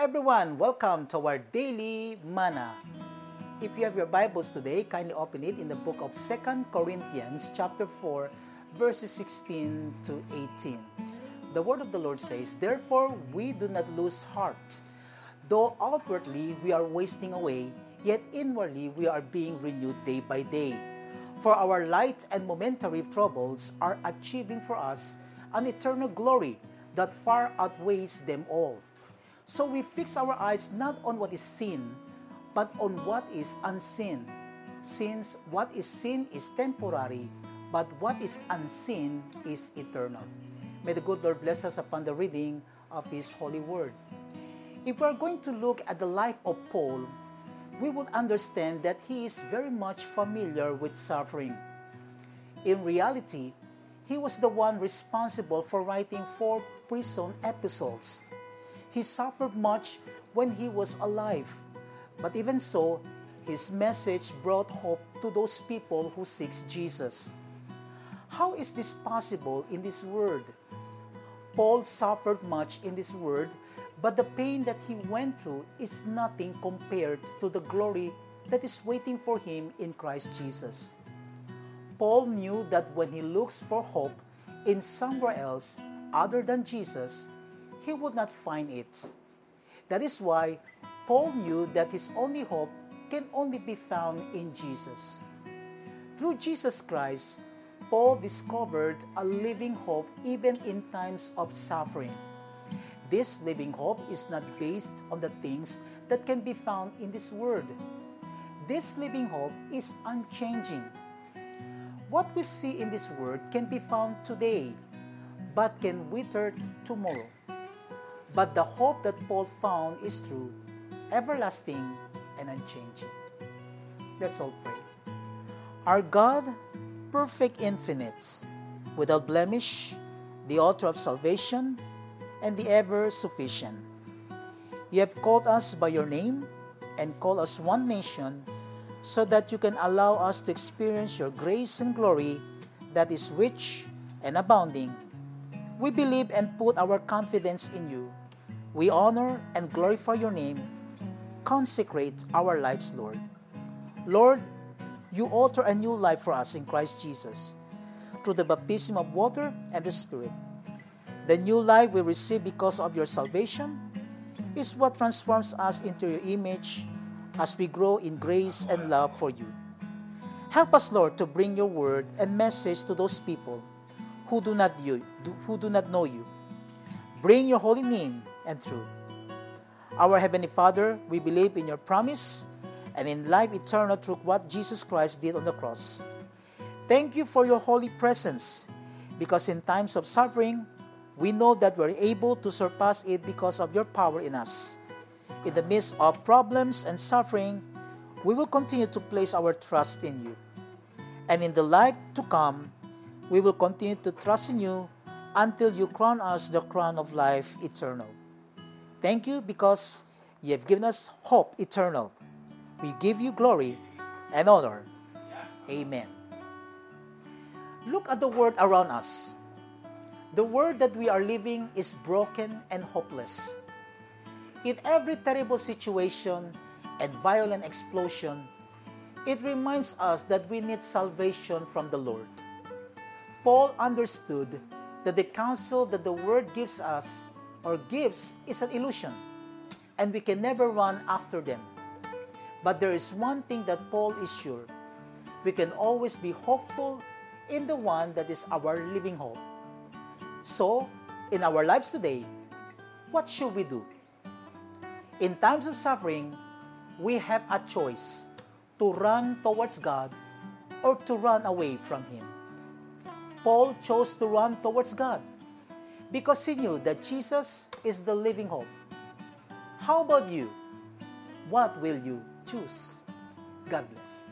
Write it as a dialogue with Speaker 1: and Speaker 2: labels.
Speaker 1: Everyone! Welcome to our daily manna. If you have your Bibles today, kindly open it in the book of 2 Corinthians chapter 4 verses 16 to 18. The word of the Lord says, Therefore we do not lose heart. Though outwardly we are wasting away, yet inwardly we are being renewed day by day. For our light and momentary troubles are achieving for us an eternal glory that far outweighs them all. So we fix our eyes not on what is seen, but on what is unseen. Since what is seen is temporary, but what is unseen is eternal. May the good Lord bless us upon the reading of His holy word. If we are going to look at the life of Paul, we will understand that he is very much familiar with suffering. In reality, he was the one responsible for writing four prison epistles. He suffered much when he was alive, but even so, his message brought hope to those people who seek Jesus. How is this possible in this world? Paul suffered much in this world, but the pain that he went through is nothing compared to the glory that is waiting for him in Christ Jesus. Paul knew that when he looks for hope in somewhere else other than Jesus, he would not find it. That is why Paul knew that his only hope can only be found in Jesus. Through Jesus Christ, Paul discovered a living hope even in times of suffering. This living hope is not based on the things that can be found in this world. This living hope is unchanging what we see in this world can be found today, but can wither tomorrow. But the hope that Paul found is true, everlasting, and unchanging. Let's all pray. Our God, perfect infinite, without blemish, the author of salvation, and the ever sufficient. You have called us by your name and called us one nation so that you can allow us to experience your grace and glory that is rich and abounding. We believe and put our confidence in you. We honor and glorify your name. Consecrate our lives, Lord. Lord, you alter a new life for us in Christ Jesus through the baptism of water and the Spirit. The new life we receive because of your salvation is what transforms us into your image as we grow in grace and love for you. Help us, Lord, to bring your word and message to those people who do not, you, who do not know you. Bring your holy name and truth. Our Heavenly Father, we believe in your promise and in life eternal through what Jesus Christ did on the cross. Thank you for your holy presence, because in times of suffering, we know that we're able to surpass it because of your power in us in the midst of problems and suffering, we will continue to place our trust in you. And in the life to come, we will continue to trust in you until you crown us the crown of life eternal. Thank you because you have given us hope eternal. We give you glory and honor. Amen. Look at the world around us. The world that we are living is broken and hopeless. In every terrible situation and violent explosion, it reminds us that we need salvation from the Lord. Paul understood that the counsel that the Word gives us or gives is an illusion, and we can never run after them. But there is one thing that Paul is sure we can always be hopeful in the one that is our living hope. So, in our lives today, what should we do? In times of suffering, we have a choice to run towards God or to run away from Him. Paul chose to run towards God because he knew that Jesus is the living hope. How about you? What will you choose? God bless.